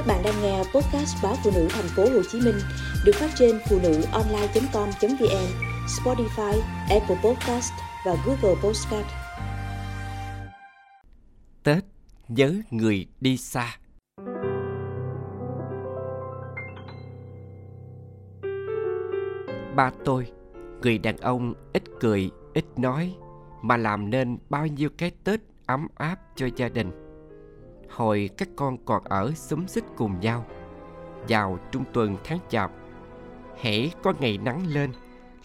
Các bạn đang nghe podcast báo phụ nữ thành phố Hồ Chí Minh được phát trên phụ nữ online.com.vn, Spotify, Apple Podcast và Google Podcast. Tết nhớ người đi xa. Ba tôi, người đàn ông ít cười, ít nói mà làm nên bao nhiêu cái Tết ấm áp cho gia đình hồi các con còn ở xúm xích cùng nhau. Vào trung tuần tháng chạp, hễ có ngày nắng lên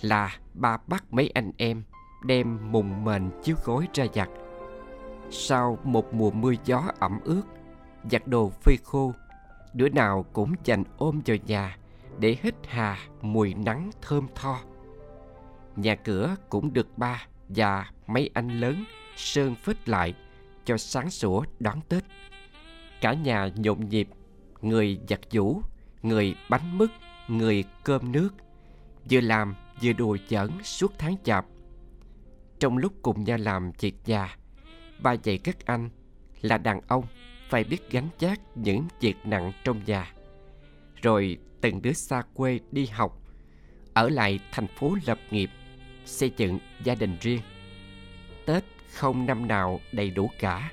là ba bắt mấy anh em đem mùng mền chiếu gối ra giặt. Sau một mùa mưa gió ẩm ướt, giặt đồ phơi khô, đứa nào cũng dành ôm vào nhà để hít hà mùi nắng thơm tho. Nhà cửa cũng được ba và mấy anh lớn sơn phết lại cho sáng sủa đón tết cả nhà nhộn nhịp. Người giặt giũ, người bánh mứt, người cơm nước. Vừa làm, vừa đùa giỡn suốt tháng chạp. Trong lúc cùng nhau làm việc nhà, ba dạy các anh là đàn ông phải biết gánh vác những việc nặng trong nhà. Rồi từng đứa xa quê đi học, ở lại thành phố lập nghiệp, xây dựng gia đình riêng. Tết không năm nào đầy đủ cả,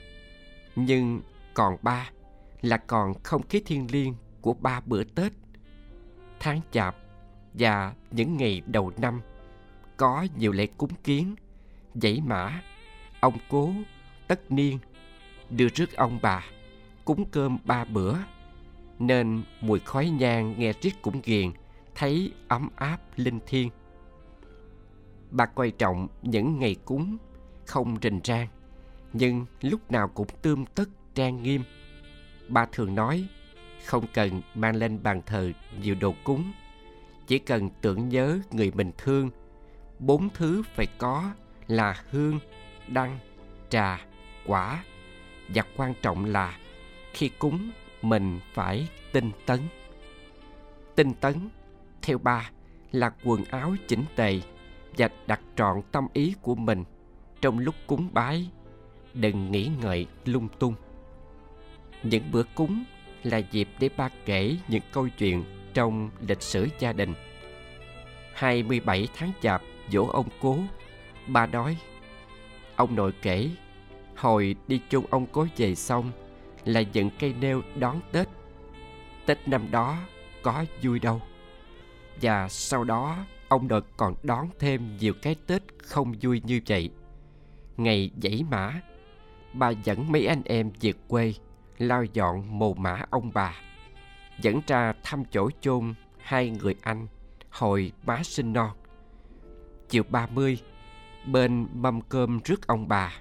nhưng còn ba là còn không khí thiêng liêng của ba bữa Tết. Tháng chạp và những ngày đầu năm có nhiều lễ cúng kiến, dãy mã, ông cố, tất niên, đưa rước ông bà, cúng cơm ba bữa, nên mùi khói nhang nghe riết cũng ghiền, thấy ấm áp linh thiêng. Bà coi trọng những ngày cúng không rình rang, nhưng lúc nào cũng tươm tất trang nghiêm ba thường nói, không cần mang lên bàn thờ nhiều đồ cúng. Chỉ cần tưởng nhớ người mình thương, bốn thứ phải có là hương, đăng, trà, quả. Và quan trọng là khi cúng, mình phải tinh tấn. Tinh tấn, theo ba, là quần áo chỉnh tề và đặt trọn tâm ý của mình trong lúc cúng bái. Đừng nghĩ ngợi lung tung những bữa cúng là dịp để ba kể những câu chuyện trong lịch sử gia đình. 27 tháng chạp, dỗ ông cố. Ba nói, ông nội kể, hồi đi chung ông cố về xong là dựng cây nêu đón tết. Tết năm đó có vui đâu. Và sau đó, ông nội còn đón thêm nhiều cái tết không vui như vậy. Ngày dãy mã, ba dẫn mấy anh em về quê lao dọn mồ mã ông bà, dẫn ra thăm chỗ chôn hai người anh hồi má sinh non. Chiều ba mươi, bên mâm cơm rước ông bà,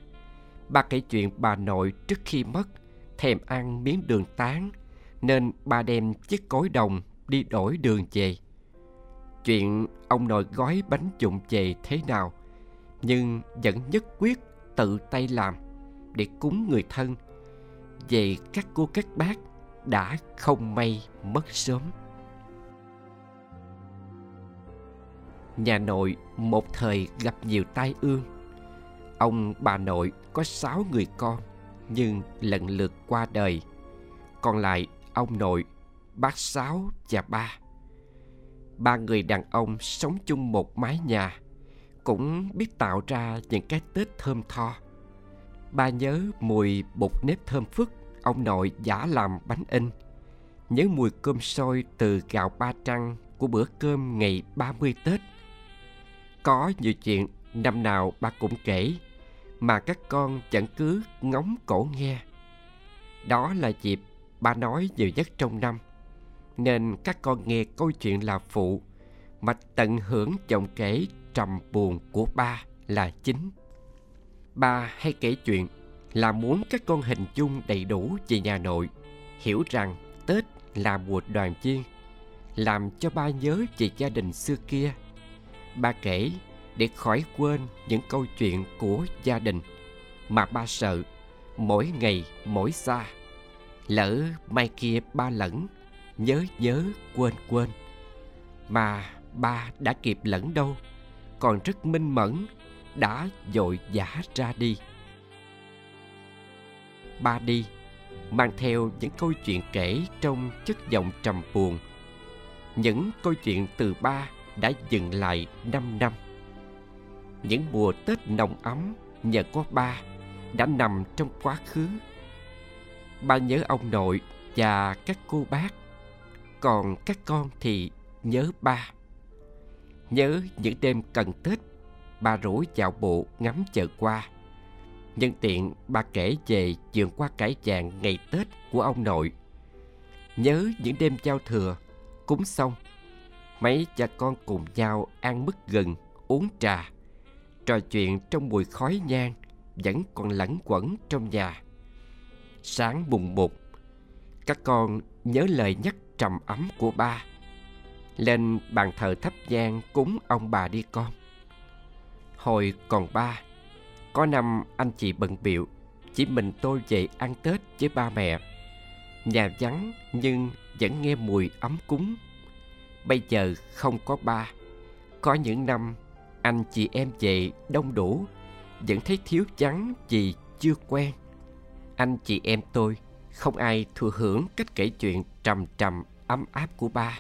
ba kể chuyện bà nội trước khi mất thèm ăn miếng đường tán nên ba đem chiếc cối đồng đi đổi đường về. Chuyện ông nội gói bánh dụng về thế nào nhưng vẫn nhất quyết tự tay làm để cúng người thân về các cô các bác đã không may mất sớm. Nhà nội một thời gặp nhiều tai ương. Ông bà nội có sáu người con, nhưng lần lượt qua đời. Còn lại, ông nội, bác sáu và ba. Ba người đàn ông sống chung một mái nhà, cũng biết tạo ra những cái tết thơm tho ba nhớ mùi bột nếp thơm phức, ông nội giả làm bánh in nhớ mùi cơm sôi từ gạo ba trăng của bữa cơm ngày 30 Tết. Có nhiều chuyện năm nào ba cũng kể, mà các con chẳng cứ ngóng cổ nghe. Đó là dịp ba nói nhiều nhất trong năm, nên các con nghe câu chuyện là phụ, mà tận hưởng giọng kể trầm buồn của ba là chính. Ba hay kể chuyện là muốn các con hình dung đầy đủ về nhà nội, hiểu rằng tết là mùa đoàn viên, làm cho ba nhớ về gia đình xưa kia. Ba kể để khỏi quên những câu chuyện của gia đình mà ba sợ mỗi ngày mỗi xa. Lỡ mai kia ba lẫn, nhớ nhớ quên quên. Mà ba đã kịp lẫn đâu, còn rất minh mẫn đã dội vã ra đi. Ba đi mang theo những câu chuyện kể trong chất giọng trầm buồn. Những câu chuyện từ ba đã dừng lại năm năm. Những mùa tết nồng ấm nhờ có ba đã nằm trong quá khứ. Ba nhớ ông nội và các cô bác, còn các con thì nhớ ba. Nhớ những đêm cần tết ba rủ dạo bộ ngắm chợ qua. Nhân tiện, ba kể về trường qua cải vàng ngày tết của ông nội. Nhớ những đêm giao thừa, cúng xong, mấy cha con cùng nhau ăn mứt gừng, uống trà. Trò chuyện trong mùi khói nhang vẫn còn lẩn quẩn trong nhà. Sáng bùng một, các con nhớ lời nhắc trầm ấm của ba. Lên bàn thờ thắp nhang cúng ông bà đi con hồi còn ba, có năm anh chị bận biệu chỉ mình tôi về ăn tết với ba mẹ. Nhà vắng nhưng vẫn nghe mùi ấm cúng. Bây giờ không có ba, có những năm anh chị em về đông đủ, vẫn thấy thiếu vắng vì chưa quen. Anh chị em tôi không ai thừa hưởng cách kể chuyện trầm trầm ấm áp của ba.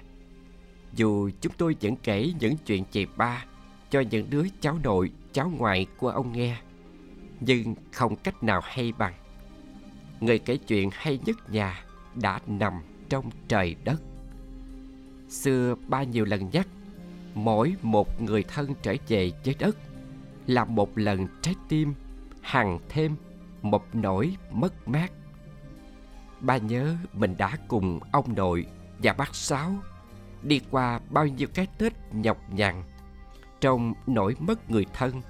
Dù chúng tôi vẫn kể những chuyện về ba cho những đứa cháu nội, cháu ngoại của ông nghe. Nhưng không cách nào hay bằng. Người kể chuyện hay nhất nhà đã nằm trong trời đất. Xưa ba nhiều lần nhắc, mỗi một người thân trở về với đất là một lần trái tim hằng thêm một nỗi mất mát. Ba nhớ mình đã cùng ông nội và bác sáu đi qua bao nhiêu cái tết nhọc nhằn trong nỗi mất người thân.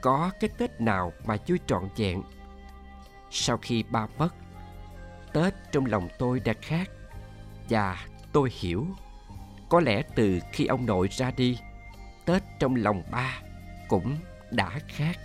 Có cái tết nào mà chưa trọn vẹn? Sau khi ba mất, tết trong lòng tôi đã khác. Và tôi hiểu, có lẽ từ khi ông nội ra đi, tết trong lòng ba cũng đã khác.